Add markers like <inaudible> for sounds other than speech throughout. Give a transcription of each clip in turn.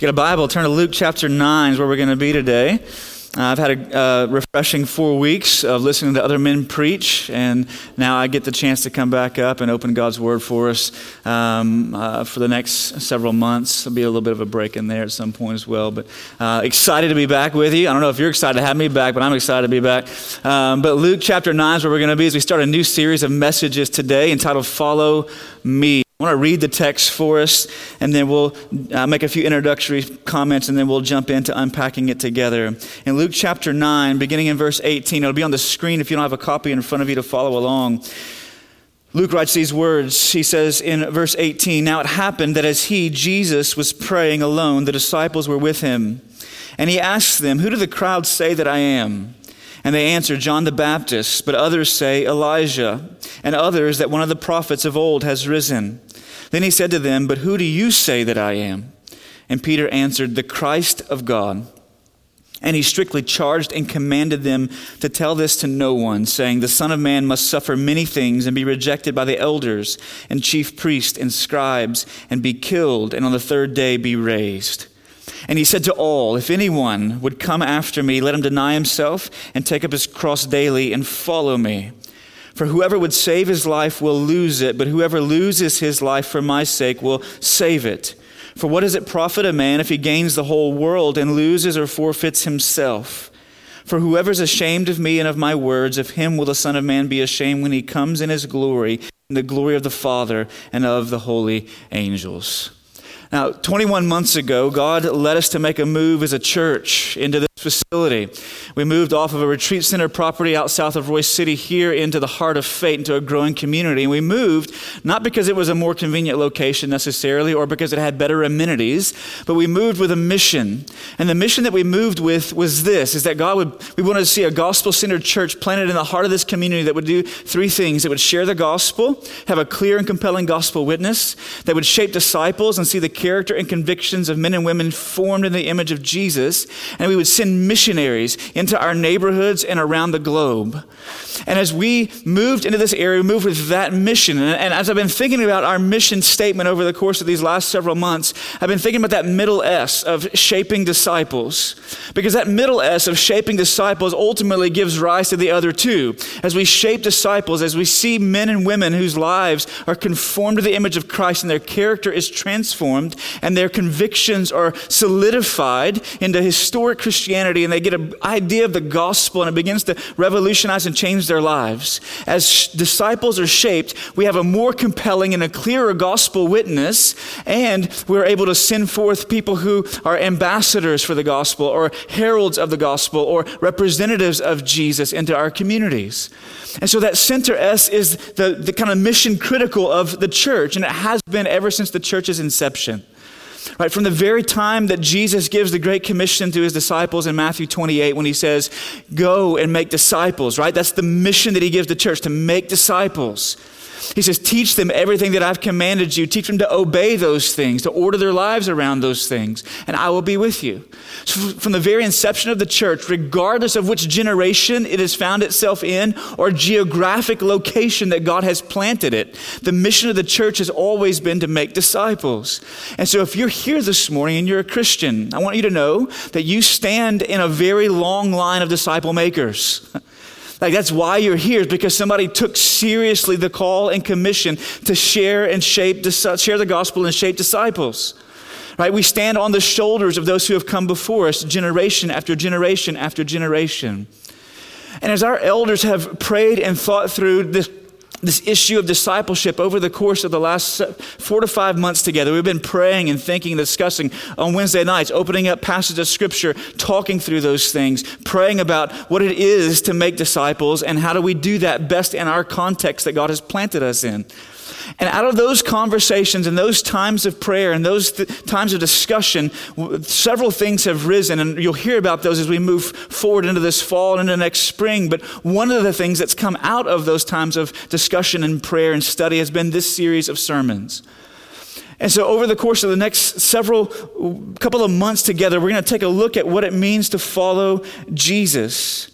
Get a Bible, turn to Luke chapter 9 is where we're going to be today. Uh, I've had a uh, refreshing four weeks of listening to other men preach, and now I get the chance to come back up and open God's Word for us um, uh, for the next several months. There'll be a little bit of a break in there at some point as well, but uh, excited to be back with you. I don't know if you're excited to have me back, but I'm excited to be back. Um, but Luke chapter 9 is where we're going to be as we start a new series of messages today entitled Follow Me. I want to read the text for us, and then we'll uh, make a few introductory comments, and then we'll jump into unpacking it together. In Luke chapter 9, beginning in verse 18, it'll be on the screen if you don't have a copy in front of you to follow along. Luke writes these words. He says in verse 18 Now it happened that as he, Jesus, was praying alone, the disciples were with him. And he asked them, Who do the crowd say that I am? And they answer, John the Baptist, but others say Elijah, and others that one of the prophets of old has risen. Then he said to them, But who do you say that I am? And Peter answered, The Christ of God. And he strictly charged and commanded them to tell this to no one, saying, The Son of Man must suffer many things and be rejected by the elders and chief priests and scribes and be killed, and on the third day be raised. And he said to all, If anyone would come after me, let him deny himself and take up his cross daily and follow me. For whoever would save his life will lose it, but whoever loses his life for my sake will save it. For what does it profit a man if he gains the whole world and loses or forfeits himself? For whoever is ashamed of me and of my words, of him will the Son of Man be ashamed when he comes in his glory, in the glory of the Father and of the holy angels. Now, 21 months ago, God led us to make a move as a church into this facility. We moved off of a retreat center property out south of Royse City here into the heart of Fate, into a growing community. And we moved not because it was a more convenient location necessarily or because it had better amenities, but we moved with a mission. And the mission that we moved with was this, is that God would, we wanted to see a gospel-centered church planted in the heart of this community that would do three things. It would share the gospel, have a clear and compelling gospel witness, that would shape disciples and see the character and convictions of men and women formed in the image of Jesus, and we would send missionaries into our neighborhoods and around the globe. And as we moved into this area, we moved with that mission. And, and as I've been thinking about our mission statement over the course of these last several months, I've been thinking about that middle S of shaping disciples. Because that middle S of shaping disciples ultimately gives rise to the other two. As we shape disciples, as we see men and women whose lives are conformed to the image of Christ and their character is transformed, and their convictions are solidified into historic Christianity and they get an idea of the gospel and it begins to revolutionize and change their lives. As sh- disciples are shaped, we have a more compelling and a clearer gospel witness and we're able to send forth people who are ambassadors for the gospel or heralds of the gospel or representatives of Jesus into our communities. And so that center S is the, the kind of mission critical of the church, and it has been ever since the church's inception. Right, from the very time that Jesus gives the Great Commission to his disciples in Matthew 28, when he says, Go and make disciples, right? That's the mission that he gives the church to make disciples. He says, Teach them everything that I've commanded you. Teach them to obey those things, to order their lives around those things, and I will be with you. So from the very inception of the church, regardless of which generation it has found itself in or geographic location that God has planted it, the mission of the church has always been to make disciples. And so if you're here this morning and you're a Christian, I want you to know that you stand in a very long line of disciple makers. <laughs> Like that's why you're here, is because somebody took seriously the call and commission to share and shape, share the gospel and shape disciples. Right? We stand on the shoulders of those who have come before us, generation after generation after generation. And as our elders have prayed and thought through this this issue of discipleship over the course of the last four to five months together. We've been praying and thinking and discussing on Wednesday nights, opening up passages of scripture, talking through those things, praying about what it is to make disciples and how do we do that best in our context that God has planted us in. And out of those conversations and those times of prayer and those th- times of discussion, w- several things have risen, and you'll hear about those as we move forward into this fall and into next spring. But one of the things that's come out of those times of discussion and prayer and study has been this series of sermons. And so, over the course of the next several couple of months together, we're going to take a look at what it means to follow Jesus.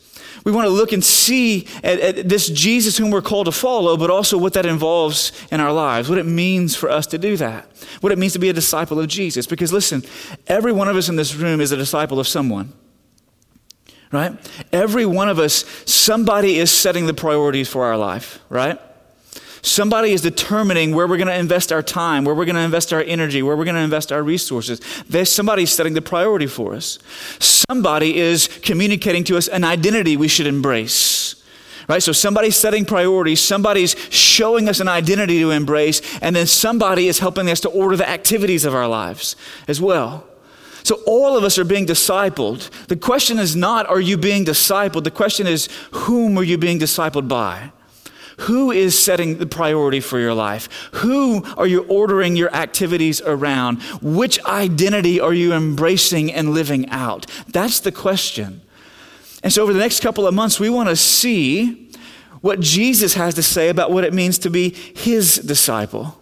We want to look and see at, at, this Jesus whom we're called to follow, but also what that involves in our lives, what it means for us to do that, what it means to be a disciple of Jesus. Because listen, every one of us in this room is a disciple of someone. Right? Every one of us, somebody is setting the priorities for our life, right? Somebody is determining where we're going to invest our time, where we're going to invest our energy, where we're going to invest our resources. There's somebody setting the priority for us. Somebody is communicating to us an identity we should embrace. Right? So somebody's setting priorities, somebody's showing us an identity to embrace, and then somebody is helping us to order the activities of our lives as well. So all of us are being discipled. The question is not, are you being discipled? The question is, whom are you being discipled by? Who is setting the priority for your life? Who are you ordering your activities around? Which identity are you embracing and living out? That's the question. And so, over the next couple of months, we want to see what Jesus has to say about what it means to be his disciple.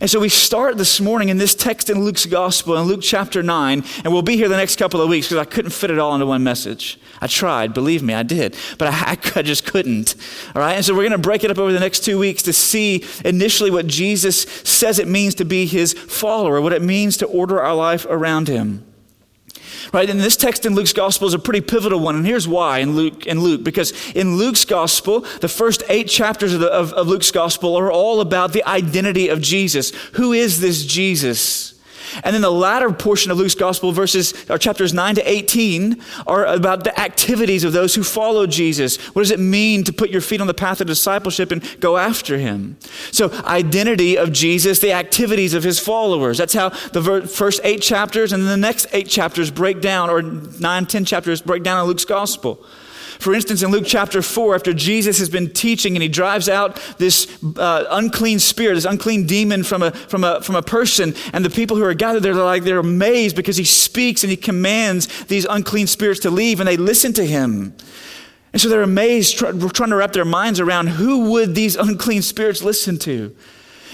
And so we start this morning in this text in Luke's gospel, in Luke chapter 9, and we'll be here the next couple of weeks because I couldn't fit it all into one message. I tried, believe me, I did, but I, <laughs> I just couldn't. All right, and so we're going to break it up over the next two weeks to see initially what Jesus says it means to be his follower, what it means to order our life around him. Right? And this text in Luke's gospel is a pretty pivotal one. And here's why in Luke, in Luke. Because in Luke's gospel, the first eight chapters of, the, of, of Luke's gospel are all about the identity of Jesus. Who is this Jesus? And then the latter portion of Luke's gospel, verses or chapters 9 to 18, are about the activities of those who follow Jesus. What does it mean to put your feet on the path of discipleship and go after him? So, identity of Jesus, the activities of his followers. That's how the first eight chapters and then the next eight chapters break down, or nine, ten chapters break down in Luke's gospel. For instance, in Luke chapter 4, after Jesus has been teaching and he drives out this uh, unclean spirit, this unclean demon from a, from, a, from a person, and the people who are gathered there, they're like, they're amazed because he speaks and he commands these unclean spirits to leave, and they listen to him. And so they're amazed, trying to wrap their minds around who would these unclean spirits listen to?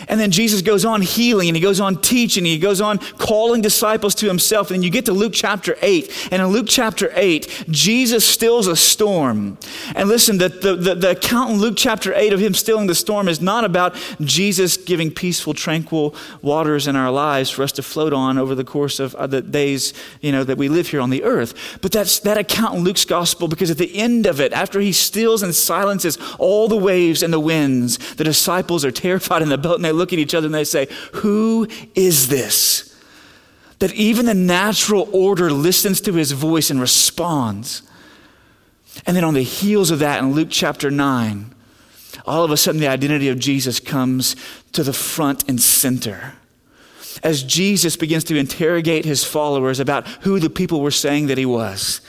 And then Jesus goes on healing and he goes on teaching, and he goes on calling disciples to himself. And you get to Luke chapter 8. And in Luke chapter 8, Jesus stills a storm. And listen, the, the, the, the account in Luke chapter 8 of him stilling the storm is not about Jesus giving peaceful, tranquil waters in our lives for us to float on over the course of the days you know, that we live here on the earth. But that's that account in Luke's gospel because at the end of it, after he stills and silences all the waves and the winds, the disciples are terrified in the boat and they they look at each other and they say, Who is this? That even the natural order listens to his voice and responds. And then on the heels of that, in Luke chapter 9, all of a sudden the identity of Jesus comes to the front and center. As Jesus begins to interrogate his followers about who the people were saying that he was.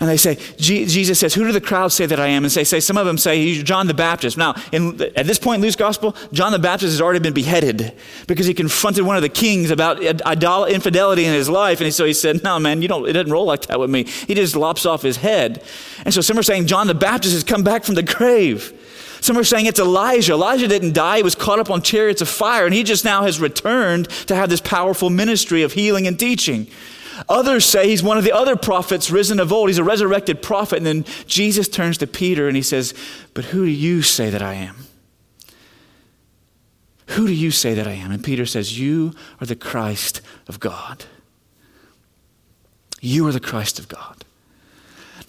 And they say, Jesus says, Who do the crowd say that I am? And say, say some of them say, He's John the Baptist. Now, in, at this point in Luke's gospel, John the Baptist has already been beheaded because he confronted one of the kings about idol- infidelity in his life. And so he said, No, man, you don't, it doesn't roll like that with me. He just lops off his head. And so some are saying John the Baptist has come back from the grave. Some are saying it's Elijah. Elijah didn't die. He was caught up on chariots of fire, and he just now has returned to have this powerful ministry of healing and teaching. Others say he's one of the other prophets risen of old. He's a resurrected prophet. And then Jesus turns to Peter and he says, But who do you say that I am? Who do you say that I am? And Peter says, You are the Christ of God. You are the Christ of God.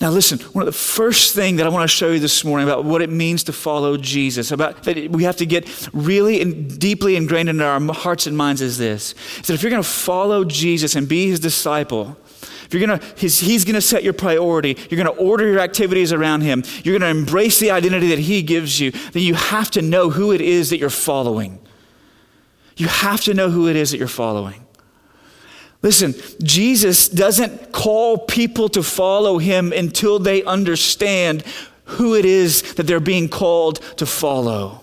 Now, listen, one of the first thing that I want to show you this morning about what it means to follow Jesus, about that we have to get really and deeply ingrained into our hearts and minds is this is that if you're going to follow Jesus and be his disciple, if you're gonna, he's, he's gonna set your priority, you're gonna order your activities around him, you're gonna embrace the identity that he gives you, then you have to know who it is that you're following. You have to know who it is that you're following. Listen, Jesus doesn't call people to follow him until they understand who it is that they're being called to follow.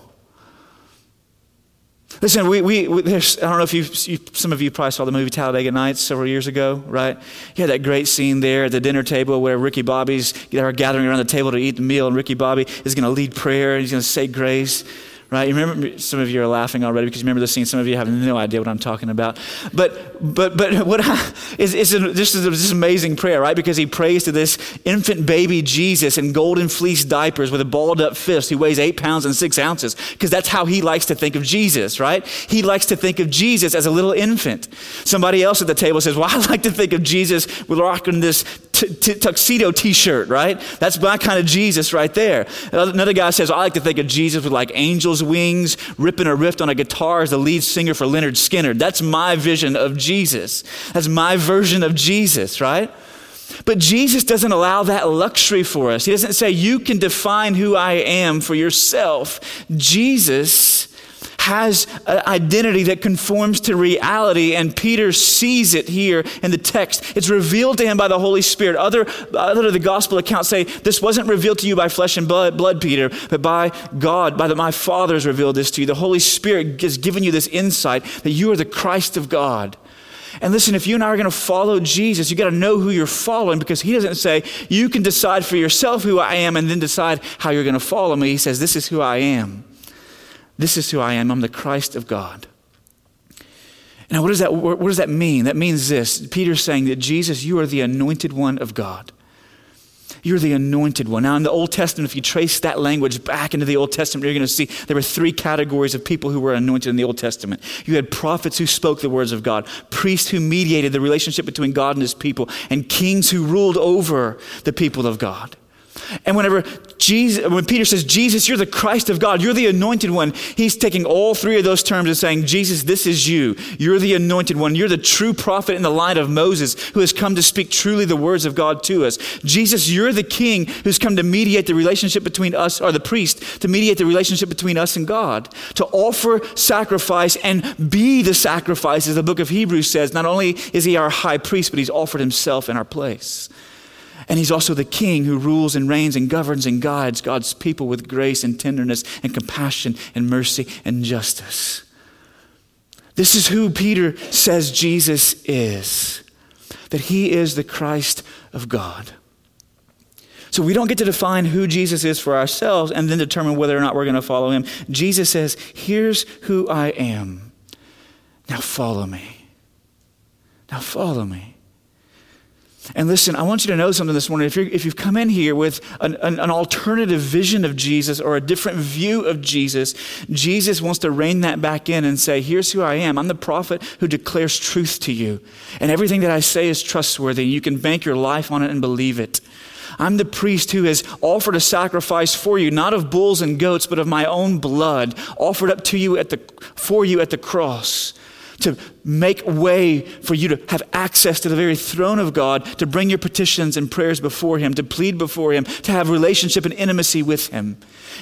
Listen, we, we, we I don't know if you, some of you probably saw the movie Talladega Nights several years ago, right? You had that great scene there at the dinner table where Ricky Bobby's, they're gathering around the table to eat the meal, and Ricky Bobby is going to lead prayer and he's going to say grace right? You remember some of you are laughing already because you remember the scene. Some of you have no idea what I'm talking about. But but but <laughs> what I, is is this is this amazing prayer, right? Because he prays to this infant baby Jesus in golden fleece diapers with a balled up fist who weighs eight pounds and six ounces, because that's how he likes to think of Jesus, right? He likes to think of Jesus as a little infant. Somebody else at the table says, "Well, I like to think of Jesus with rocking this t- t- tuxedo T-shirt, right? That's my kind of Jesus right there." Another guy says, "I like to think of Jesus with like angels." Wings, ripping a rift on a guitar as the lead singer for Lynyrd Skynyrd. That's my vision of Jesus. That's my version of Jesus, right? But Jesus doesn't allow that luxury for us. He doesn't say, You can define who I am for yourself. Jesus has an identity that conforms to reality, and Peter sees it here in the text. It's revealed to him by the Holy Spirit. Other, other of the gospel accounts say, This wasn't revealed to you by flesh and blood, blood, Peter, but by God, by the, my Father has revealed this to you. The Holy Spirit has given you this insight that you are the Christ of God. And listen, if you and I are going to follow Jesus, you got to know who you're following because he doesn't say, you can decide for yourself who I am and then decide how you're going to follow me. He says, this is who I am. This is who I am. I'm the Christ of God. Now, what does that, what does that mean? That means this Peter's saying that Jesus, you are the anointed one of God. You're the anointed one. Now, in the Old Testament, if you trace that language back into the Old Testament, you're going to see there were three categories of people who were anointed in the Old Testament. You had prophets who spoke the words of God, priests who mediated the relationship between God and his people, and kings who ruled over the people of God. And whenever Jesus, when Peter says, Jesus, you're the Christ of God, you're the anointed one, he's taking all three of those terms and saying, Jesus, this is you. You're the anointed one. You're the true prophet in the line of Moses who has come to speak truly the words of God to us. Jesus, you're the king who's come to mediate the relationship between us, or the priest, to mediate the relationship between us and God, to offer sacrifice and be the sacrifice, as the book of Hebrews says. Not only is he our high priest, but he's offered himself in our place. And he's also the king who rules and reigns and governs and guides God's people with grace and tenderness and compassion and mercy and justice. This is who Peter says Jesus is that he is the Christ of God. So we don't get to define who Jesus is for ourselves and then determine whether or not we're going to follow him. Jesus says, Here's who I am. Now follow me. Now follow me. And listen, I want you to know something this morning. If, you if you've come in here with an, an, an, alternative vision of Jesus or a different view of Jesus, Jesus wants to rein that back in and say, Here's who I am. I'm the prophet who declares truth to you. And everything that I say is trustworthy. You can bank your life on it and believe it. I'm the priest who has offered a sacrifice for you, not of bulls and goats, but of my own blood, offered up to you at the, for you at the cross to make way for you to have access to the very throne of God, to bring your petitions and prayers before Him, to plead before Him, to have relationship and intimacy with Him.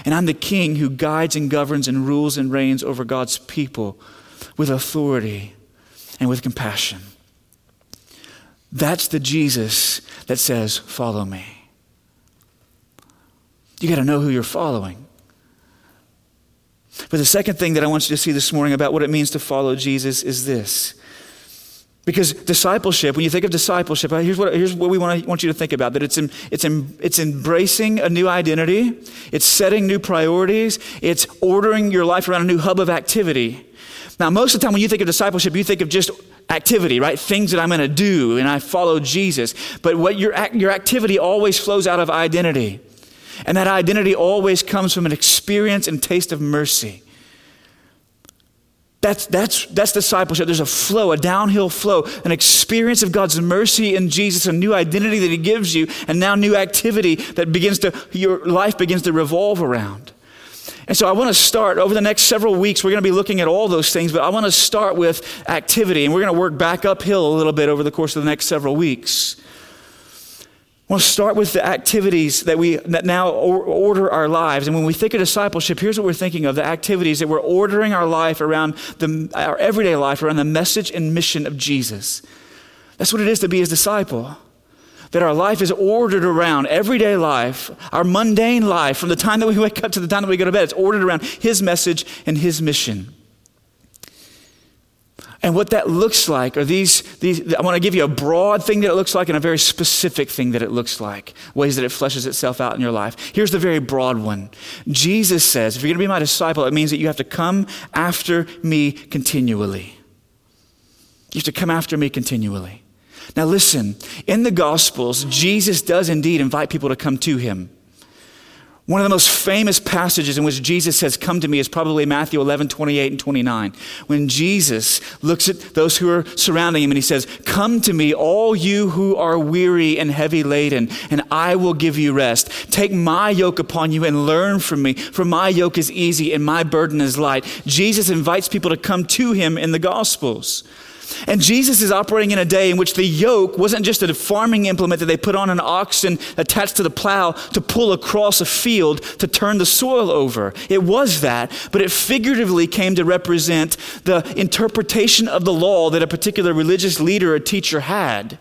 And I'm the king who guides and governs and rules and reigns over God's people with authority and with compassion. That's the Jesus that says, Follow me. You got to know who you're following. But the second thing that I want you to see this morning about what it means to follow Jesus is this. Because discipleship, when you think of discipleship, uh, here's what, here's what we want, to, want you to think about that it's, in, it's, in, it's embracing a new identity, it's setting new priorities, it's ordering your life around a new hub of activity. Now, most of the time when you think of discipleship, you think of just activity, right? Things that I'm going to do, and I follow Jesus. But what your, your activity always flows out of identity. And that identity always comes from an experience and taste of mercy. That's, that's, that's discipleship. There's a flow, a downhill flow, an experience of God's mercy in Jesus, a new identity that He gives you, and now new activity that begins to, your life begins to revolve around. And so I want to start over the next several weeks. We're going to be looking at all those things, but I want to start with activity, and we're going to work back uphill a little bit over the course of the next several weeks. I want to start with the activities that we that now order our lives. And when we think of discipleship, here's what we're thinking of the activities that we're ordering our life around the, our everyday life around the message and mission of Jesus. That's what it is to be his disciple. That our life is ordered around everyday life, our mundane life, from the time that we <laughs> wake up to the time that we go to bed. It's ordered around his message and his mission. And what that looks like are these, these I want to give you a broad thing that it looks like and a very specific thing that it looks like, ways that it fleshes itself out in your life. Here's the very broad one. Jesus says, if you're going to be my disciple, it means that you have to come after me continually. You have to come after me continually. Now, listen, in the Gospels, Jesus does indeed invite people to come to him. One of the most famous passages in which Jesus says, Come to me, is probably Matthew 11, 28 and 29. When Jesus looks at those who are surrounding him and he says, Come to me, all you who are weary and heavy laden, and I will give you rest. Take my yoke upon you and learn from me, for my yoke is easy and my burden is light. Jesus invites people to come to him in the Gospels. And Jesus is operating in a day in which the yoke wasn't just a farming implement that they put on an oxen attached to the plow to pull across a field to turn the soil over. It was that, but it figuratively came to represent the interpretation of the law that a particular religious leader or teacher had.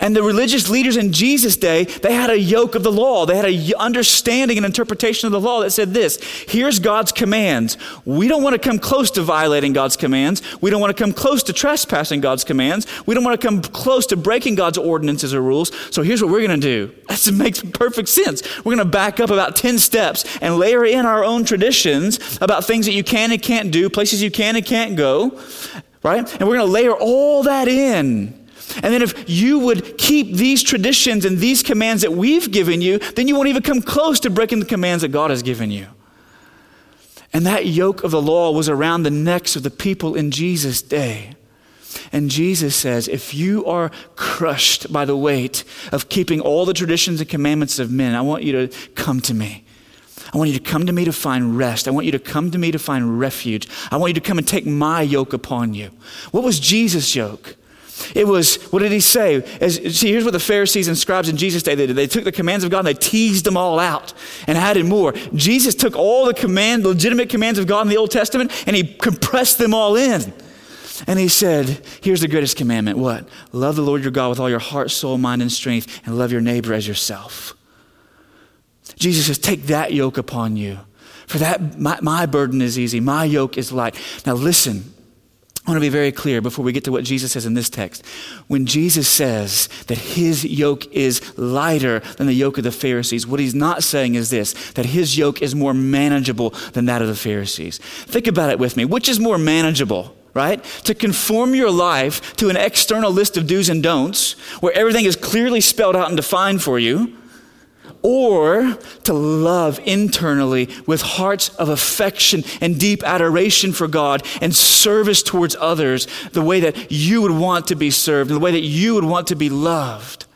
And the religious leaders in Jesus' day, they had a yoke of the law. They had an understanding and interpretation of the law that said this here's God's commands. We don't want to come close to violating God's commands. We don't want to come close to trespassing God's commands. We don't want to come close to breaking God's ordinances or rules. So here's what we're going to do. <laughs> That makes perfect sense. We're going to back up about 10 steps and layer in our own traditions about things that you can and can't do, places you can and can't go, right? And we're going to layer all that in. And then if you would keep these traditions and these commands that we've given you, then you won't even come close to breaking the commands that God has given you. And that yoke of the law was around the necks of the people in Jesus' day. And Jesus says, if you are crushed by the weight of keeping all the traditions and commandments of men, I want you to come to me. I want you to come to me to find rest. I want you to come to me to find refuge. I want you to come and take my yoke upon you. What was Jesus' yoke? It was, what did he say? As, see, here's what the Pharisees and scribes in Jesus' day they did. They took the commands of God and they teased them all out and added more. Jesus took all the command, legitimate commands of God in the Old Testament and he compressed them all in. And he said, Here's the greatest commandment what? Love the Lord your God with all your heart, soul, mind, and strength, and love your neighbor as yourself. Jesus says, Take that yoke upon you. For that, my, my burden is easy, my yoke is light. Now listen. I want to be very clear before we get to what Jesus says in this text. When Jesus says that his yoke is lighter than the yoke of the Pharisees, what he's not saying is this that his yoke is more manageable than that of the Pharisees. Think about it with me. Which is more manageable? Right? To conform your life to an external list of do's and don'ts where everything is clearly spelled out and defined for you, or to love internally with hearts of affection and deep adoration for God and service towards others the way that you would want to be served, and the way that you would want to be loved.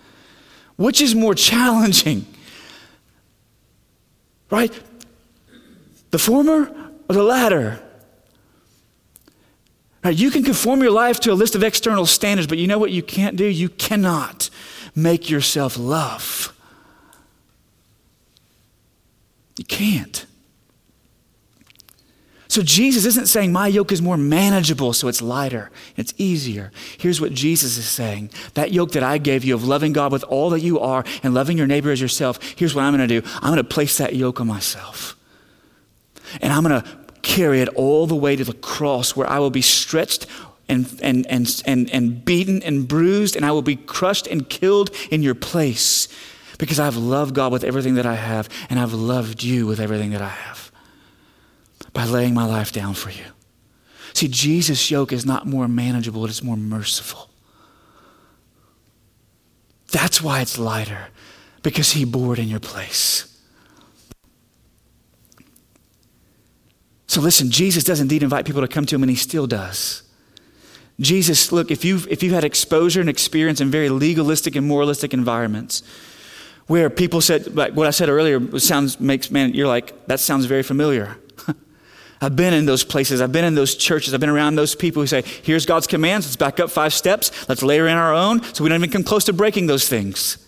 Which is more challenging? Right? The former or the latter? Right, you can conform your life to a list of external standards, but you know what you can't do? You cannot make yourself love. You can't. So Jesus isn't saying my yoke is more manageable, so it's lighter, it's easier. Here's what Jesus is saying that yoke that I gave you of loving God with all that you are and loving your neighbor as yourself, here's what I'm going to do I'm going to place that yoke on myself. And I'm going to carry it all the way to the cross where I will be stretched and, and, and, and, and beaten and bruised, and I will be crushed and killed in your place because I've loved God with everything that I have, and I've loved you with everything that I have by laying my life down for you. See, Jesus' yoke is not more manageable, it is more merciful. That's why it's lighter, because he bore it in your place. So listen, Jesus does indeed invite people to come to him, and he still does. Jesus, look, if you've, if you've had exposure and experience in very legalistic and moralistic environments, where people said, like what I said earlier, sounds makes man, you're like, that sounds very familiar. <laughs> I've been in those places. I've been in those churches. I've been around those people who say, here's God's commands. Let's back up five steps. Let's layer in our own so we don't even come close to breaking those things.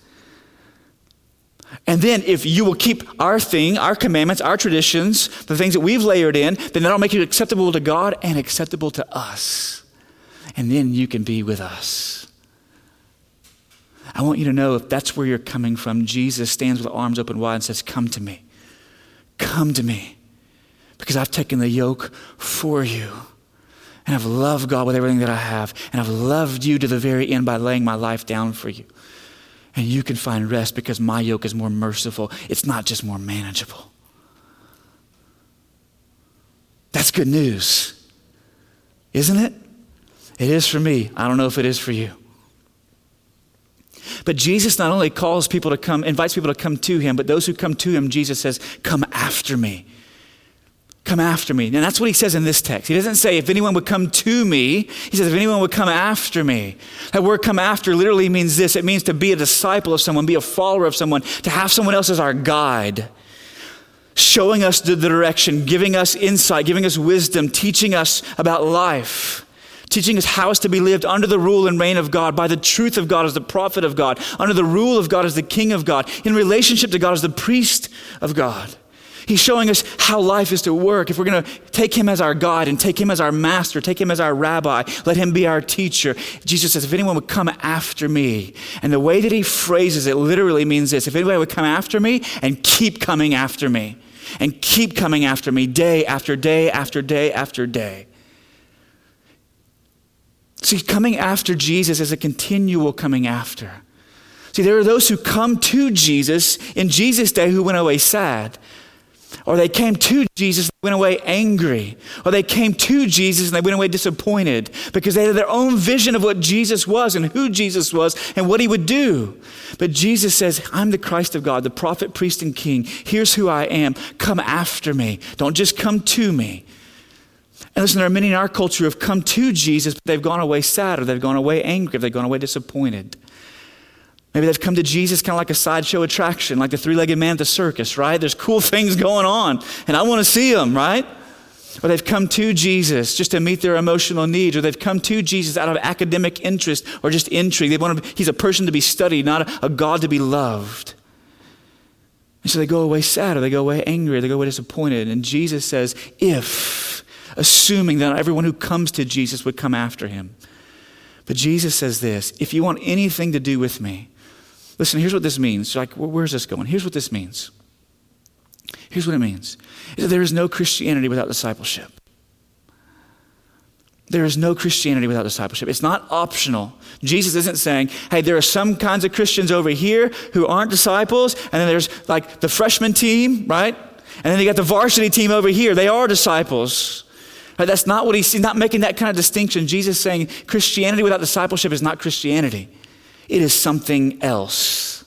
And then if you will keep our thing, our commandments, our traditions, the things that we've layered in, then that'll make you acceptable to God and acceptable to us. And then you can be with us. I want you to know if that's where you're coming from, Jesus stands with arms open wide and says, Come to me. Come to me. Because I've taken the yoke for you. And I've loved God with everything that I have. And I've loved you to the very end by laying my life down for you. And you can find rest because my yoke is more merciful. It's not just more manageable. That's good news, isn't it? It is for me. I don't know if it is for you. But Jesus not only calls people to come, invites people to come to him, but those who come to him, Jesus says, Come after me. Come after me. And that's what he says in this text. He doesn't say, if anyone would come to me, he says, if anyone would come after me. That word come after literally means this it means to be a disciple of someone, be a follower of someone, to have someone else as our guide, showing us the direction, giving us insight, giving us wisdom, teaching us about life teaching us how is to be lived under the rule and reign of God, by the truth of God as the prophet of God, under the rule of God as the king of God, in relationship to God as the priest of God. He's showing us how life is to work. If we're going to take him as our God and take him as our master, take him as our rabbi, let him be our teacher. Jesus says, if anyone would come after me, and the way that he phrases it literally means this if anyone would come after me and keep coming after me, and keep coming after me day after day after day after day. See, coming after Jesus is a continual coming after. See, there are those who come to Jesus in Jesus' day who went away sad. Or they came to Jesus and went away angry. Or they came to Jesus and they went away disappointed because they had their own vision of what Jesus was and who Jesus was and what he would do. But Jesus says, I'm the Christ of God, the prophet, priest, and king. Here's who I am. Come after me. Don't just come to me. And listen, there are many in our culture who have come to Jesus, but they've gone away sad or they've gone away angry or they've gone away disappointed. Maybe they've come to Jesus kind of like a sideshow attraction, like the three legged man at the circus, right? There's cool <laughs> things going on, and I want to see them, right? Or they've come to Jesus just to meet their emotional needs, or they've come to Jesus out of academic interest or just intrigue. They want to, he's a person to be studied, not a, a God to be loved. And so they go away sad, or they go away angry, or they go away disappointed. And Jesus says, if, assuming that everyone who comes to Jesus would come after him. But Jesus says this if you want anything to do with me, Listen, here's what this means. Like, where's this going? Here's what this means. Here's what it means there is no Christianity without discipleship. There is no Christianity without discipleship. It's not optional. Jesus isn't saying, hey, there are some kinds of Christians over here who aren't disciples, and then there's like the freshman team, right? And then you got the varsity team over here. They are disciples. Right? That's not what he's, he's not making that kind of distinction. Jesus saying Christianity without discipleship is not Christianity. It is something else.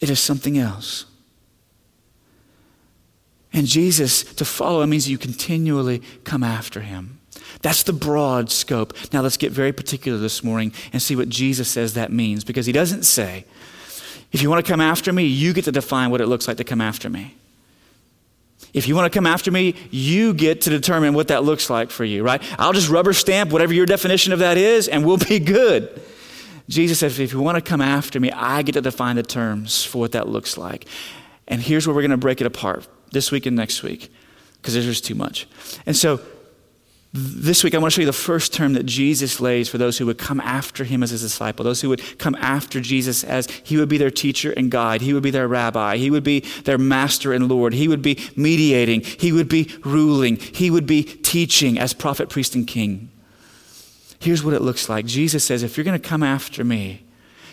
It is something else. And Jesus, to follow him means you continually come after him. That's the broad scope. Now let's get very particular this morning and see what Jesus says that means. Because he doesn't say, if you want to come after me, you get to define what it looks like to come after me. If you want to come after me, you get to determine what that looks like for you, right? I'll just rubber stamp whatever your definition of that is, and we'll be good. Jesus says, if you want to come after me, I get to define the terms for what that looks like. And here's where we're going to break it apart this week and next week, because there's just too much. And so this week, I want to show you the first term that Jesus lays for those who would come after him as his disciple, those who would come after Jesus as he would be their teacher and guide. He would be their rabbi. He would be their master and Lord. He would be mediating. He would be ruling. He would be teaching as prophet, priest, and king. Here's what it looks like Jesus says, if you're going to come after me,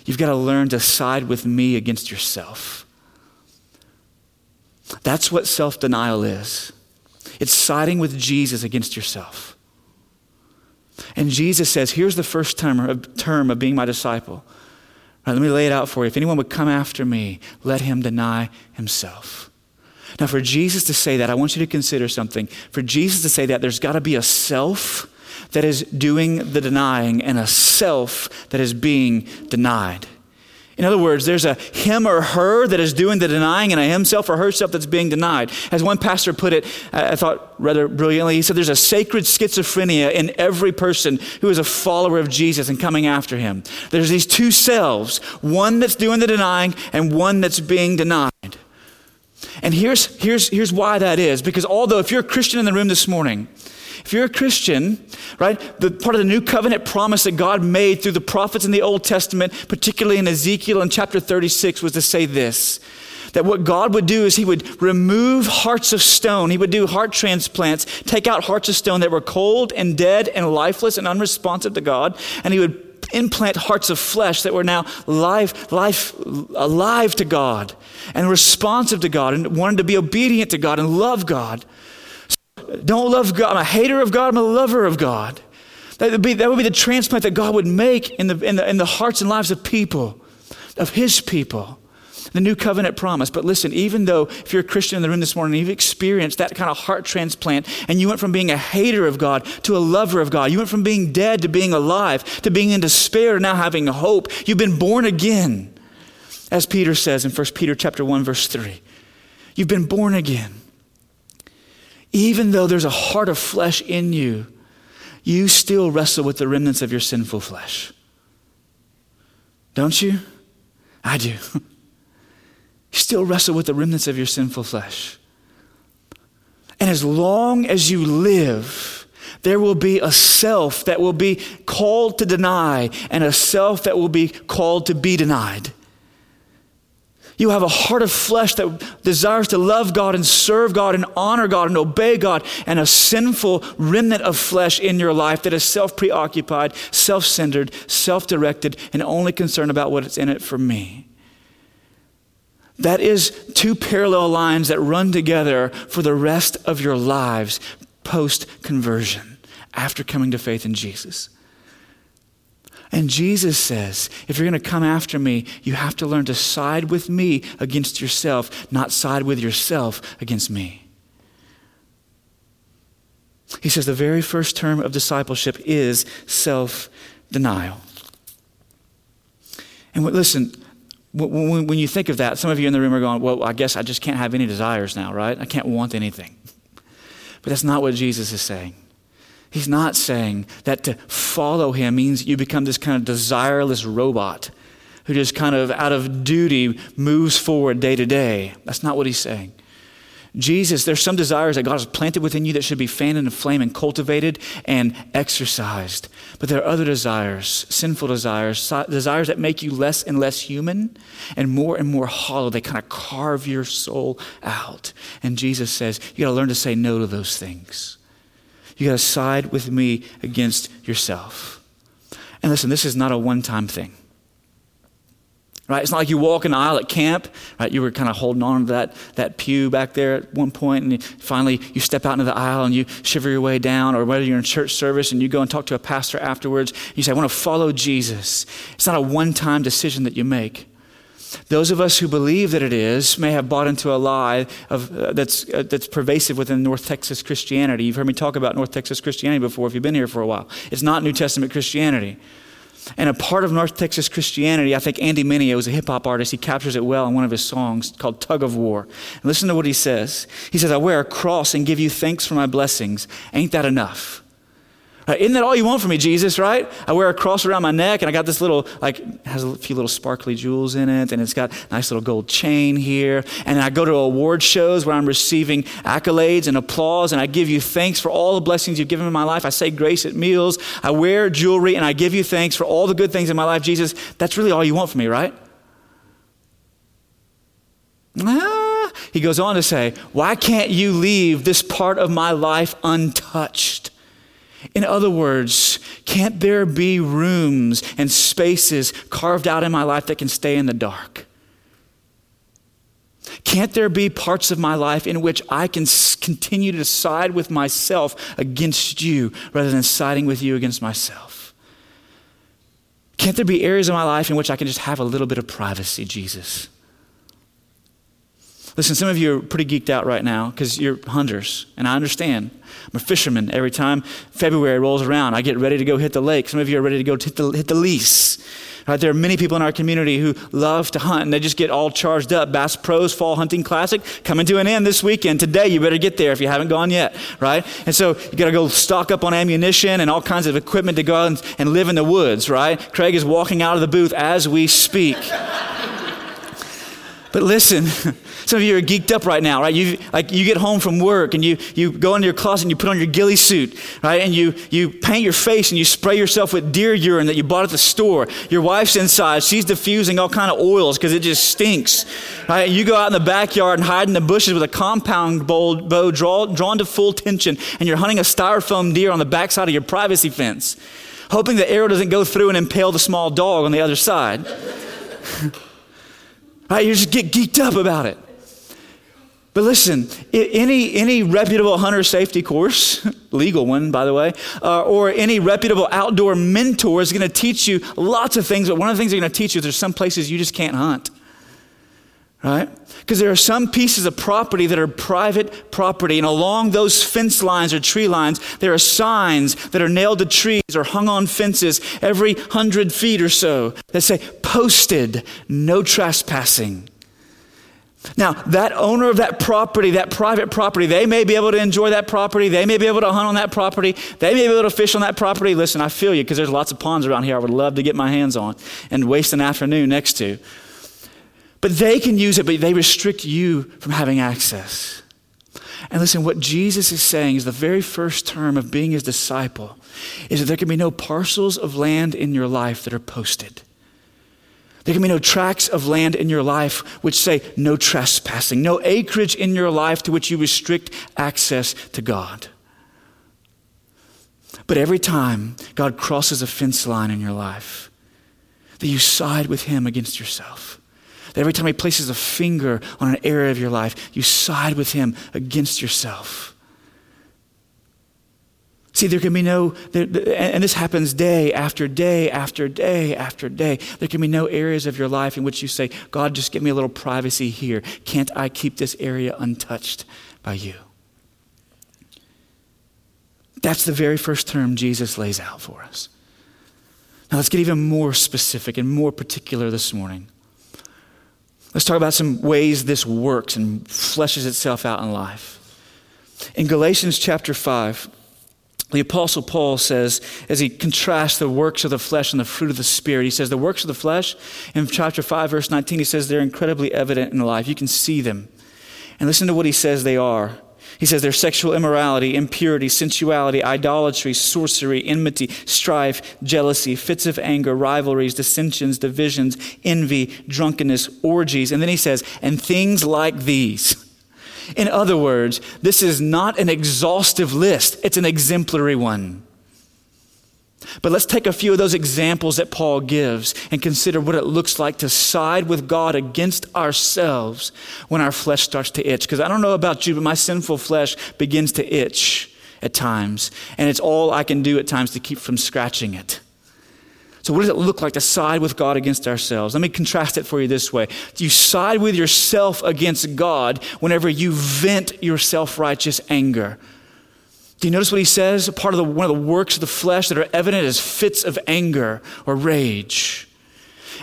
you've got to learn to side with me against yourself. That's what self denial is. It's siding with Jesus against yourself. And Jesus says, here's the first term of, term of being my disciple. Right, let me lay it out for you. If anyone would come after me, let him deny himself. Now, for Jesus to say that, I want you to consider something. For Jesus to say that, there's got to be a self that is doing the denying and a self that is being denied. In other words, there's a him or her that is doing the denying and a himself or herself that's being denied. As one pastor put it, I thought rather brilliantly, he said there's a sacred schizophrenia in every person who is a follower of Jesus and coming after him. There's these two selves, one that's doing the denying and one that's being denied. And here's, here's, here's why that is. Because although if you're a Christian in the room this morning, if you're a Christian, right, the part of the new covenant promise that God made through the prophets in the Old Testament, particularly in Ezekiel in chapter 36, was to say this that what God would do is He would remove hearts of stone. He would do heart transplants, take out hearts of stone that were cold and dead and lifeless and unresponsive to God, and He would implant hearts of flesh that were now life, life, alive to God and responsive to God and wanted to be obedient to God and love God. Don't love God. I'm a hater of God. I'm a lover of God. That would be, that would be the transplant that God would make in the, in, the, in the hearts and lives of people, of His people. The new covenant promise. But listen, even though if you're a Christian in the room this morning, you've experienced that kind of heart transplant, and you went from being a hater of God to a lover of God, you went from being dead to being alive, to being in despair to now having hope. You've been born again, as Peter says in 1 Peter chapter 1, verse 3. You've been born again. Even though there's a heart of flesh in you, you still wrestle with the remnants of your sinful flesh. Don't you? I do. <laughs> you still wrestle with the remnants of your sinful flesh. And as long as you live, there will be a self that will be called to deny and a self that will be called to be denied. You have a heart of flesh that desires to love God and serve God and honor God and obey God, and a sinful remnant of flesh in your life that is self preoccupied, self centered, self directed, and only concerned about what's in it for me. That is two parallel lines that run together for the rest of your lives post conversion, after coming to faith in Jesus. And Jesus says, if you're going to come after me, you have to learn to side with me against yourself, not side with yourself against me. He says the very first term of discipleship is self denial. And listen, when you think of that, some of you in the room are going, well, I guess I just can't have any desires now, right? I can't want anything. But that's not what Jesus is saying. He's not saying that to follow him means you become this kind of desireless robot who just kind of out of duty moves forward day to day. That's not what he's saying. Jesus, there's some desires that God has planted within you that should be fanned into flame and cultivated and exercised. But there are other desires, sinful desires, desires that make you less and less human and more and more hollow. They kind of carve your soul out. And Jesus says, you got to learn to say no to those things. You got to side with me against yourself. And listen, this is not a one time thing. Right? It's not like you walk in the aisle at camp, right? You were kind of holding on to that, that pew back there at one point, and finally you step out into the aisle and you shiver your way down, or whether you're in church service and you go and talk to a pastor afterwards, and you say, I want to follow Jesus. It's not a one time decision that you make. Those of us who believe that it is may have bought into a lie of, uh, that's, uh, that's pervasive within North Texas Christianity. You've heard me talk about North Texas Christianity before if you've been here for a while. It's not New Testament Christianity. And a part of North Texas Christianity, I think Andy Mineo is a hip hop artist. He captures it well in one of his songs called Tug of War. And listen to what he says. He says, I wear a cross and give you thanks for my blessings. Ain't that enough? Uh, isn't that all you want from me, Jesus, right? I wear a cross around my neck and I got this little, like, has a few little sparkly jewels in it and it's got a nice little gold chain here. And I go to award shows where I'm receiving accolades and applause and I give you thanks for all the blessings you've given in my life. I say grace at meals. I wear jewelry and I give you thanks for all the good things in my life, Jesus. That's really all you want from me, right? Ah, he goes on to say, Why can't you leave this part of my life untouched? In other words, can't there be rooms and spaces carved out in my life that can stay in the dark? Can't there be parts of my life in which I can continue to side with myself against you rather than siding with you against myself? Can't there be areas of my life in which I can just have a little bit of privacy, Jesus? Listen, some of you are pretty geeked out right now because you're hunters, and I understand. I'm a fisherman. Every time February rolls around, I get ready to go hit the lake. Some of you are ready to go hit the, hit the lease. Right? There are many people in our community who love to hunt, and they just get all charged up. Bass Pro's Fall Hunting Classic coming to an end this weekend. Today, you better get there if you haven't gone yet, right? And so you got to go stock up on ammunition and all kinds of equipment to go out and, and live in the woods, right? Craig is walking out of the booth as we speak. But listen, <laughs> some of you are geeked up right now, right? You like you get home from work and you you go into your closet and you put on your ghillie suit, right? And you you paint your face and you spray yourself with deer urine that you bought at the store. Your wife's inside; she's diffusing all kind of oils because it just stinks, right? You go out in the backyard and hide in the bushes with a compound bow, bow draw, drawn to full tension, and you're hunting a styrofoam deer on the backside of your privacy fence, hoping the arrow doesn't go through and impale the small dog on the other side. <laughs> Right? You just get geeked up about it. But listen, any, any reputable hunter safety course, <laughs> legal one, by the way, uh, or any reputable outdoor mentor is going to teach you lots of things. But one of the things they're going to teach you is there's some places you just can't hunt. Right? Because there are some pieces of property that are private property, and along those fence lines or tree lines, there are signs that are nailed to trees or hung on fences every hundred feet or so that say, posted, no trespassing. Now, that owner of that property, that private property, they may be able to enjoy that property. They may be able to hunt on that property. They may be able to fish on that property. Listen, I feel you because there's lots of ponds around here I would love to get my hands on and waste an afternoon next to. But they can use it, but they restrict you from having access. And listen, what Jesus is saying is the very first term of being his disciple is that there can be no parcels of land in your life that are posted. There can be no tracts of land in your life which say no trespassing, no acreage in your life to which you restrict access to God. But every time God crosses a fence line in your life, that you side with him against yourself. That every time he places a finger on an area of your life, you side with him against yourself. See, there can be no, and this happens day after day after day after day. There can be no areas of your life in which you say, God, just give me a little privacy here. Can't I keep this area untouched by you? That's the very first term Jesus lays out for us. Now let's get even more specific and more particular this morning. Let's talk about some ways this works and fleshes itself out in life. In Galatians chapter 5, the Apostle Paul says, as he contrasts the works of the flesh and the fruit of the Spirit, he says, The works of the flesh, in chapter 5, verse 19, he says, they're incredibly evident in life. You can see them. And listen to what he says they are. He says there's sexual immorality, impurity, sensuality, idolatry, sorcery, enmity, strife, jealousy, fits of anger, rivalries, dissensions, divisions, envy, drunkenness, orgies. And then he says, and things like these. In other words, this is not an exhaustive list, it's an exemplary one. But let's take a few of those examples that Paul gives and consider what it looks like to side with God against ourselves when our flesh starts to itch. Because I don't know about you, but my sinful flesh begins to itch at times, and it's all I can do at times to keep from scratching it. So, what does it look like to side with God against ourselves? Let me contrast it for you this way. You side with yourself against God whenever you vent your self righteous anger. Do you notice what he says? Part of the, one of the works of the flesh that are evident is fits of anger or rage.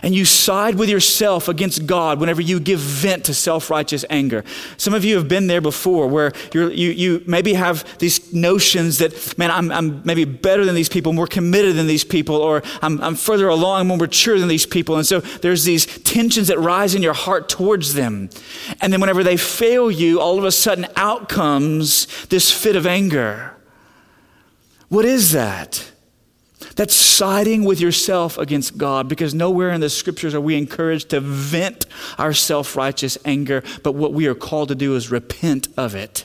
And you side with yourself against God whenever you give vent to self righteous anger. Some of you have been there before where you you, maybe have these notions that, man, I'm, I'm maybe better than these people, more committed than these people, or I'm, I'm further along, more mature than these people. And so there's these tensions that rise in your heart towards them. And then whenever they fail you, all of a sudden out comes this fit of anger. What is that? That's siding with yourself against God because nowhere in the scriptures are we encouraged to vent our self righteous anger, but what we are called to do is repent of it.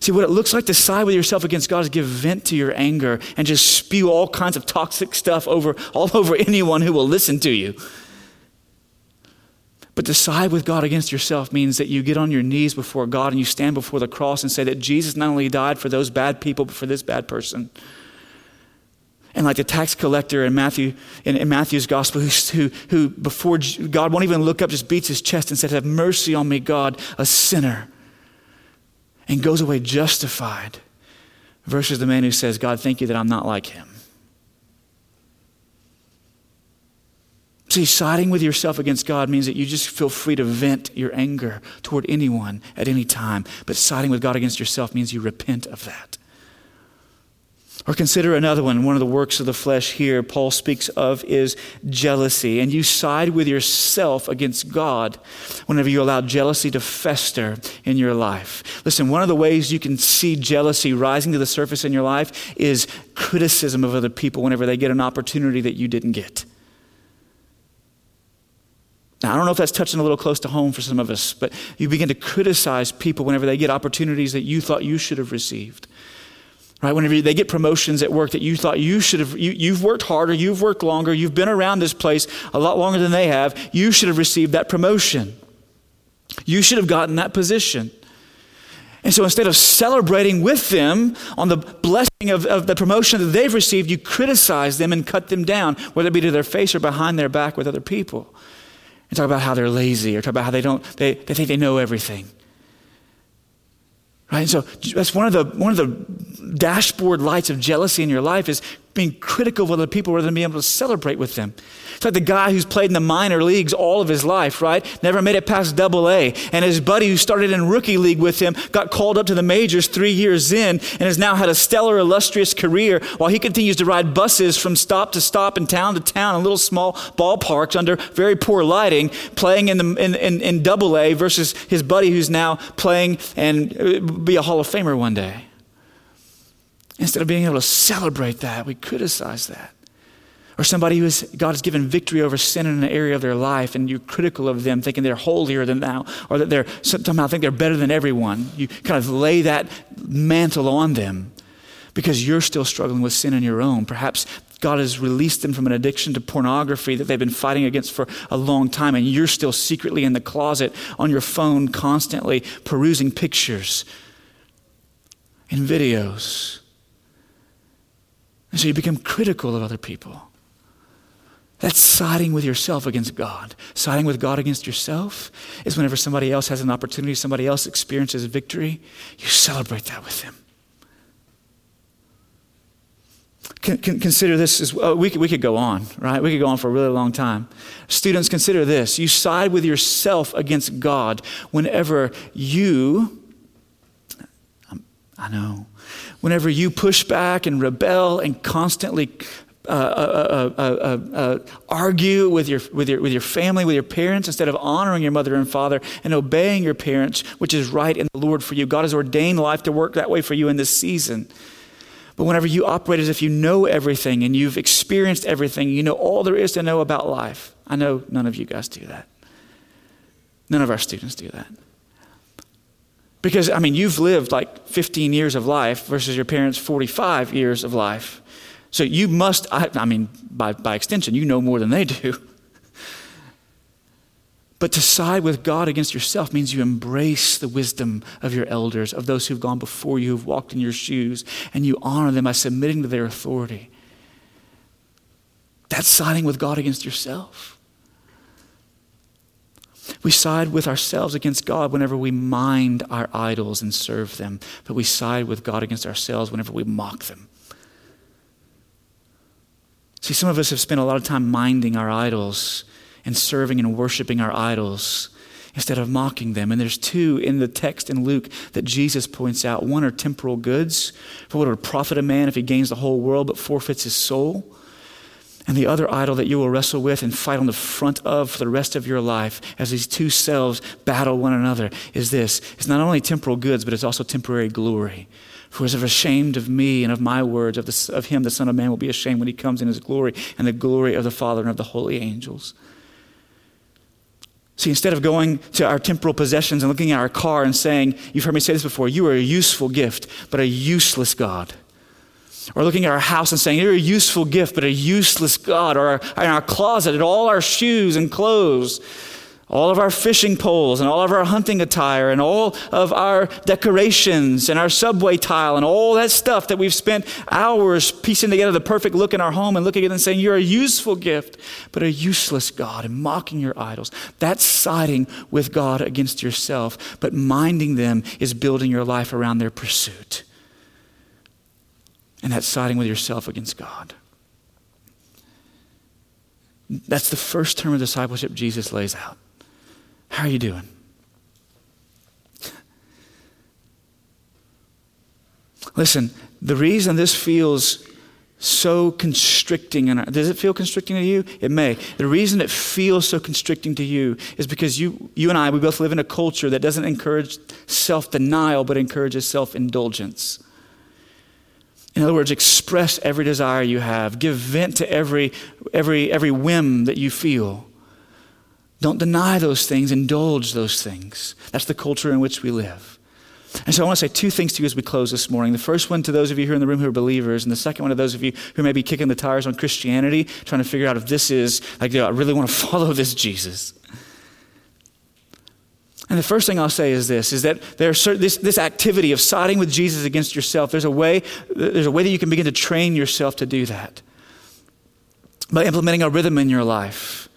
See, what it looks like to side with yourself against God is give vent to your anger and just spew all kinds of toxic stuff over all over anyone who will listen to you. But to side with God against yourself means that you get on your knees before God and you stand before the cross and say that Jesus not only died for those bad people, but for this bad person. And like the tax collector in Matthew in, in Matthew's gospel, who, who, who before God won't even look up, just beats his chest and says, Have mercy on me, God, a sinner. And goes away justified. Versus the man who says, God, thank you that I'm not like him. See, siding with yourself against God means that you just feel free to vent your anger toward anyone at any time. But siding with God against yourself means you repent of that. Or consider another one. One of the works of the flesh here, Paul speaks of, is jealousy. And you side with yourself against God whenever you allow jealousy to fester in your life. Listen, one of the ways you can see jealousy rising to the surface in your life is criticism of other people whenever they get an opportunity that you didn't get. Now, I don't know if that's touching a little close to home for some of us, but you begin to criticize people whenever they get opportunities that you thought you should have received. Right? Whenever they get promotions at work that you thought you should have, you, you've worked harder, you've worked longer, you've been around this place a lot longer than they have, you should have received that promotion. You should have gotten that position. And so instead of celebrating with them on the blessing of, of, the promotion that they've received, you criticize them and cut them down, whether it be to their face or behind their back with other people. And talk about how they're lazy or talk about how they don't, they, they think they know everything. Right? And so that's one of the one of the dashboard lights of jealousy in your life is being critical of other people rather than being able to celebrate with them. It's like the guy who's played in the minor leagues all of his life, right? Never made it past double A. And his buddy who started in rookie league with him got called up to the majors three years in and has now had a stellar, illustrious career while he continues to ride buses from stop to stop and town to town in little small ballparks under very poor lighting, playing in, the, in, in, in double A versus his buddy who's now playing and uh, be a Hall of Famer one day. Instead of being able to celebrate that, we criticize that. Or somebody who has, God has given victory over sin in an area of their life and you're critical of them, thinking they're holier than thou, or that they're somehow think they're better than everyone. You kind of lay that mantle on them because you're still struggling with sin in your own. Perhaps God has released them from an addiction to pornography that they've been fighting against for a long time, and you're still secretly in the closet on your phone, constantly perusing pictures and videos and so you become critical of other people. That's siding with yourself against God. Siding with God against yourself is whenever somebody else has an opportunity, somebody else experiences a victory, you celebrate that with them. consider this as well. We could, we could go on, right? We could go on for a really long time. Students, consider this. You side with yourself against God whenever you, um, I know, whenever you push back and rebel and constantly uh uh uh, uh, uh, argue with your, with, your, with your family, with your parents, instead of honoring your mother and father and obeying your parents, which is right in the Lord for you. God has ordained life to work that way for you in this season. But whenever you operate as if you know everything and you've experienced everything, you know all there is to know about life. I know none of you guys do that. None of our students do that. Because, I mean, you've lived like 15 years of life versus your parents' 45 years of life. So you must, I, I mean, by, by extension, you know more than they do. <laughs> But to side with God against yourself means you embrace the wisdom of your elders, of those who've gone before you, who've walked in your shoes, and you honor them by submitting to their authority. That's siding with God against yourself. We side with ourselves against God whenever we mind our idols and serve them, but we side with God against ourselves whenever we mock them. See, some of us have spent a lot of time minding our idols and serving and worshiping our idols instead of mocking them. And there's two in the text in Luke that Jesus points out. One are temporal goods. For what would profit a man if he gains the whole world but forfeits his soul? And the other idol that you will wrestle with and fight on the front of for the rest of your life as these two selves battle one another is this. It's not only temporal goods but it's also temporary glory. For as is ashamed of me and of my words of, the, of him the son of man will be ashamed when he comes in his glory and the glory of the father and of the holy angels. See, instead of going to our temporal possessions and looking at our car and saying, You've heard me say this before, you are a useful gift, but a useless God. Or looking at our house and saying, You're a useful gift, but a useless God. Or in our closet, at all our shoes and clothes, all of our fishing poles and all of our hunting attire and all of our decorations and our subway tile and all that stuff that we've spent hours piecing together the perfect look in our home and looking at it and saying, You're a useful gift, but a useless God, and mocking your idols. That's siding with God against yourself, but minding them is building your life around their pursuit and that's siding with yourself against God. That's the first term of discipleship Jesus lays out. How are you doing? Listen, the reason this feels so constricting, and does it feel constricting to you? It may. The reason it feels so constricting to you is because you, you and I, we both live in a culture that doesn't encourage self denial, but encourages self indulgence. In other words, express every desire you have, give vent to every, every, every whim that you feel. Don't deny those things, indulge those things. That's the culture in which we live. And so I want to say two things to you as we close this morning. The first one to those of you here in the room who are believers, and the second one to those of you who may be kicking the tires on Christianity, trying to figure out if this is, like, I really want to <laughs> follow this Jesus. And the first thing I'll say is this, is that there's this, this activity of siding with Jesus against yourself, there's a, way, there's a way that you can begin to train yourself to do that by implementing a rhythm in your life.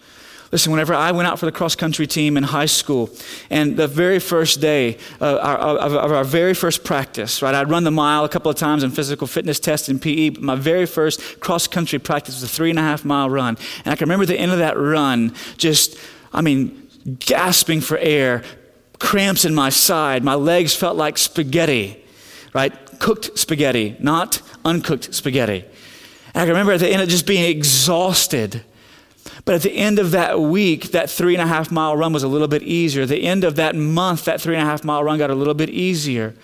Listen, whenever I went out for the cross country team in high school, and the very first day uh, of our, our, very first practice, right, I'd run the mile a couple of times in physical fitness tests and PE, but my very first cross country practice was a three and a half mile run. And I can remember the end of that run just, I mean, gasping for air, cramps in my side. My legs felt like spaghetti, right? Cooked spaghetti, not uncooked spaghetti. And I remember at the end of just being exhausted. But at the end of that week, that three and a half mile run was a little bit easier. The end of that month, that three and a half mile run got a little bit easier.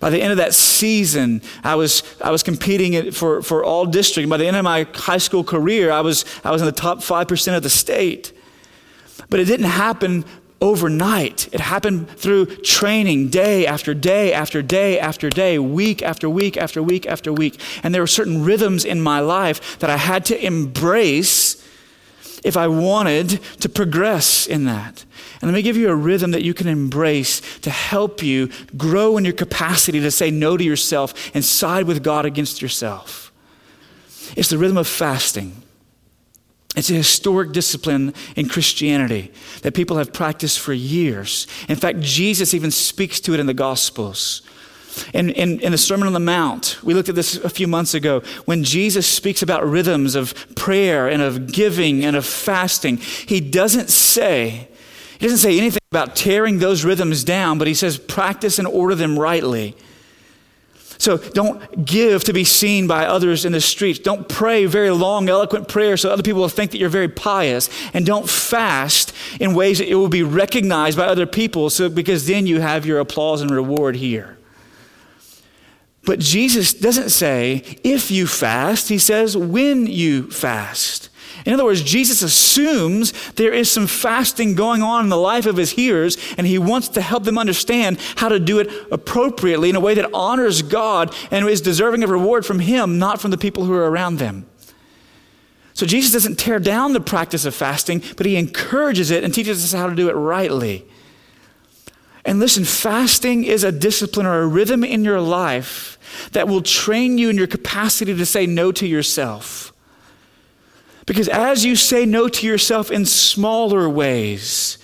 By the end of that season, I was, I was competing for, for all district. By the end of my high school career, I was, I was in the top 5% of the state. But it didn't happen overnight. It happened through training day after day after day after day, week after week after week after week. And there were certain rhythms in my life that I had to embrace if I wanted to progress in that. And let me give you a rhythm that you can embrace to help you grow in your capacity to say no to yourself and side with God against yourself. It's the rhythm of fasting. It's a historic discipline in Christianity that people have practiced for years. In fact, Jesus even speaks to it in the Gospels. In, in, in, the Sermon on the Mount, we looked at this a few months ago, when Jesus speaks about rhythms of prayer and of giving and of fasting, he doesn't say, he doesn't say anything about tearing those rhythms down, but he says practice and order them rightly. So don't give to be seen by others in the streets. Don't pray very long, eloquent prayers so other people will think that you're very pious. And don't fast in ways that it will be recognized by other people so because then you have your applause and reward here. But Jesus doesn't say if you fast, he says when you fast. In other words, Jesus assumes there is some fasting going on in the life of his hearers, and he wants to help them understand how to do it appropriately in a way that honors God and is deserving of reward from him, not from the people who are around them. So Jesus doesn't tear down the practice of fasting, but he encourages it and teaches us how to do it rightly. And listen, fasting is a discipline or a rhythm in your life that will train you in your capacity to say no to yourself. Because as you say no to yourself in smaller ways,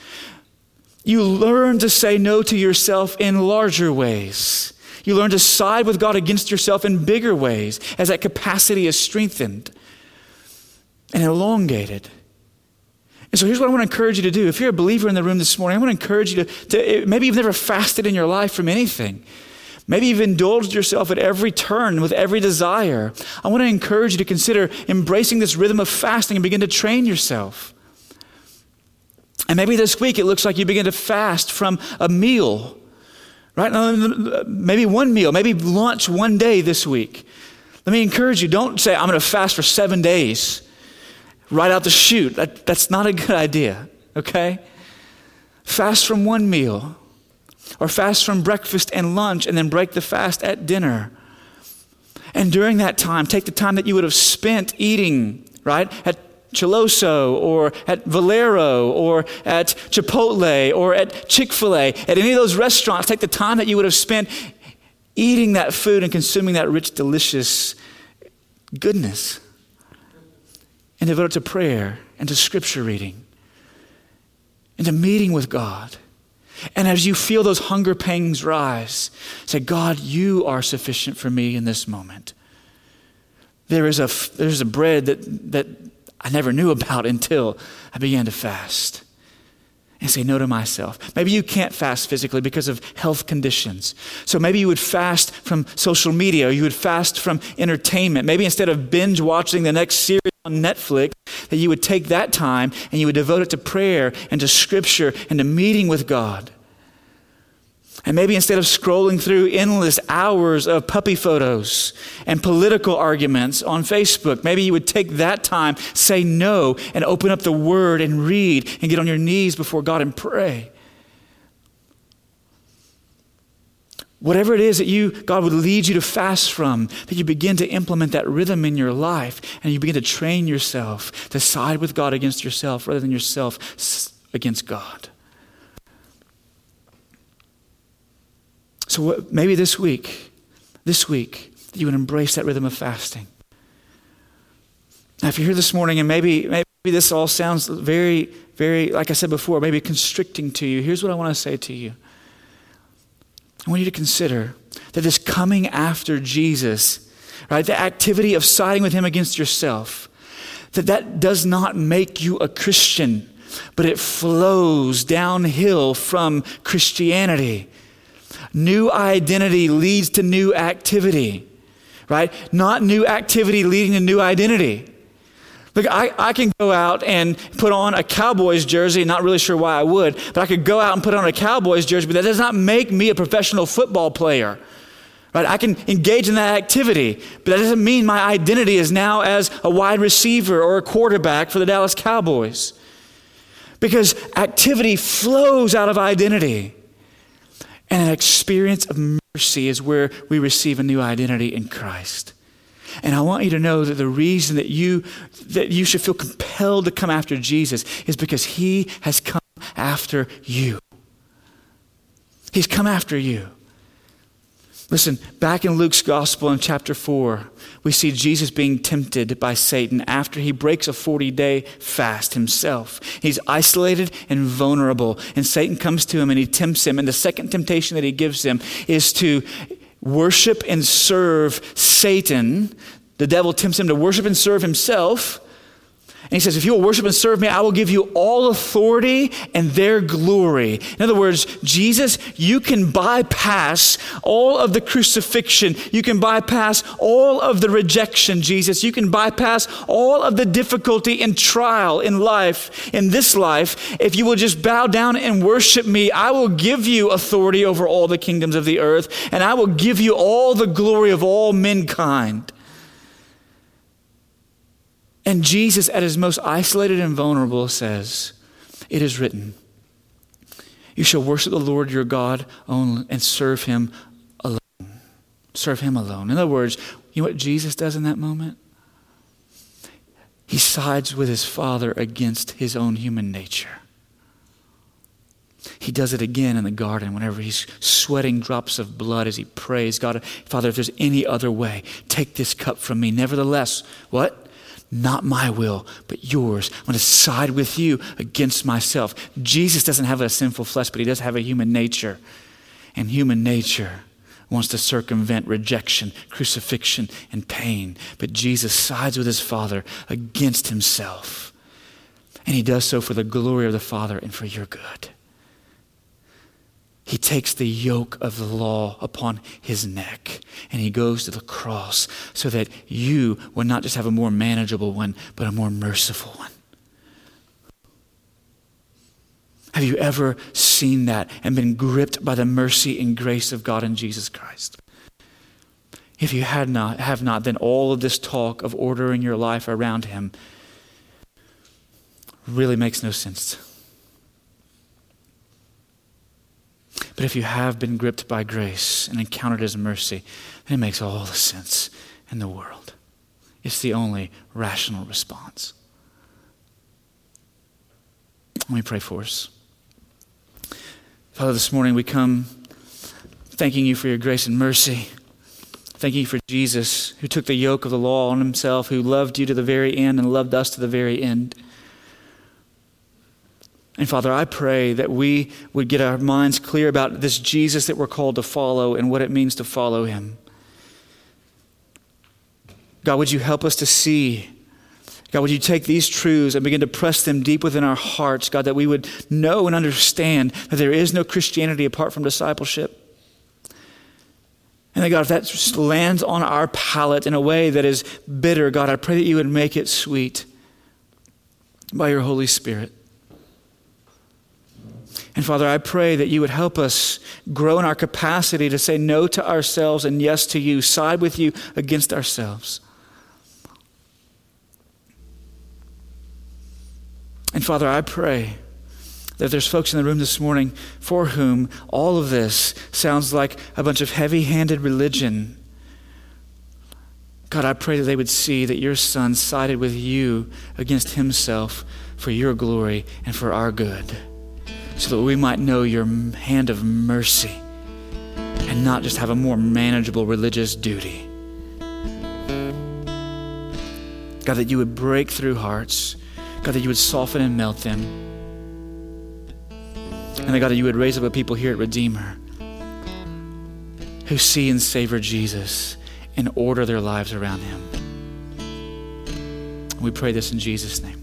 you learn to say no to yourself in larger ways. You learn to side with God against yourself in bigger ways as that capacity is strengthened and elongated. And so here's what I want to encourage you to do. If you're a believer in the room this morning, I want to encourage you to, to maybe you've never fasted in your life from anything. Maybe you've indulged yourself at every turn with every desire. I want to encourage you to consider embracing this rhythm of fasting and begin to train yourself. And maybe this week it looks like you begin to fast from a meal, right? Maybe one meal, maybe lunch one day this week. Let me encourage you don't say, I'm going to fast for seven days right out the chute. That, that's not a good idea, okay? Fast from one meal or fast from breakfast and lunch and then break the fast at dinner. And during that time, take the time that you would have spent eating, right? At Chiloso or at Valero or at Chipotle or at Chick fil A, at any of those restaurants, take the time that you would have spent eating that food and consuming that rich, delicious goodness and devote it to prayer and to scripture reading and to meeting with God. And as you feel those hunger pangs rise, say, God, you are sufficient for me in this moment. There is a, there's a bread that, that I never knew about until I began to fast. and say no to myself. Maybe you can't fast physically because of health conditions. So maybe you would fast from social media, you would fast from entertainment. Maybe instead of binge watching the next series on Netflix, that you would take that time and you would devote it to prayer and to scripture and to meeting with God. And maybe instead of scrolling through endless hours of puppy photos and political arguments on Facebook, maybe you would take that time, say no, and open up the Word and read and get on your knees before God and pray. Whatever it is that you, God would lead you to fast from, that you begin to implement that rhythm in your life and you begin to train yourself to side with God against yourself rather than yourself against God. So maybe this week, this week, you would embrace that rhythm of fasting. Now, if you're here this morning and maybe, maybe this all sounds very, very, like I said before, maybe constricting to you, here's what I want to say to you. I want you to consider that this coming after Jesus, right, the activity of siding with him against yourself, that that does not make you a Christian, but it flows downhill from Christianity. New identity leads to new activity, right? Not new activity leading to new identity. Look, I, I can go out and put on a Cowboys jersey, not really sure why I would, but I could go out and put on a Cowboys jersey, but that does not make me a professional football player. Right? I can engage in that activity, but that doesn't mean my identity is now as a wide receiver or a quarterback for the Dallas Cowboys. Because activity flows out of identity. And an experience of mercy is where we receive a new identity in Christ. And I want you to know that the reason that you that you should feel compelled to come after Jesus is because he has come after you. He's come after you. Listen, back in Luke's gospel in chapter 4, we see Jesus being tempted by Satan after he breaks a 40 day fast himself. He's isolated and vulnerable, and Satan comes to him and he tempts him. And the second temptation that he gives him is to worship and serve Satan. The devil tempts him to worship and serve himself he says, If you will worship and serve me, I will give you all authority and their glory. In other words, Jesus, you can bypass all of the crucifixion. You can bypass all of the rejection, Jesus. You can bypass all of the difficulty and trial in life, in this life. If you will just bow down and worship me, I will give you authority over all the kingdoms of the earth, and I will give you all the glory of all mankind. And Jesus, at his most isolated and vulnerable, says, It is written, You shall worship the Lord your God only and serve him alone. Serve him alone. In other words, you know what Jesus does in that moment? He sides with his Father against his own human nature. He does it again in the garden whenever he's sweating drops of blood as he prays, God, Father, if there's any other way, take this cup from me. Nevertheless, what? Not my will, but yours. I'm going to side with you against myself. Jesus doesn't have a sinful flesh, but he does have a human nature. And human nature wants to circumvent rejection, crucifixion, and pain. But Jesus sides with his Father against himself. And he does so for the glory of the Father and for your good. He takes the yoke of the law upon his neck and he goes to the cross so that you would not just have a more manageable one, but a more merciful one. Have you ever seen that and been gripped by the mercy and grace of God in Jesus Christ? If you had not, have not, then all of this talk of ordering your life around Him really makes no sense. But if you have been gripped by grace and encountered His mercy, then it makes all the sense in the world. It's the only rational response. Let me pray for us. Father, this morning we come thanking you for your grace and mercy. Thanking you for Jesus, who took the yoke of the law on himself, who loved you to the very end and loved us to the very end. And Father, I pray that we would get our minds clear about this Jesus that we're called to follow and what it means to follow him. God, would you help us to see God, would you take these truths and begin to press them deep within our hearts, God, that we would know and understand that there is no Christianity apart from discipleship. And that, God, if that lands on our palate in a way that is bitter, God, I pray that you would make it sweet by your Holy Spirit. And Father, I pray that you would help us grow in our capacity to say no to ourselves and yes to you, side with you against ourselves. And Father, I pray that there's folks in the room this morning for whom all of this sounds like a bunch of heavy handed religion. God, I pray that they would see that your son sided with you against himself for your glory and for our good, so that we might know your hand of mercy and not just have a more manageable religious duty. God, that you would break through hearts God, that you would soften and melt them. And that, God, that you would raise up a people here at Redeemer who see and savor Jesus and order their lives around him. We pray this in Jesus' name.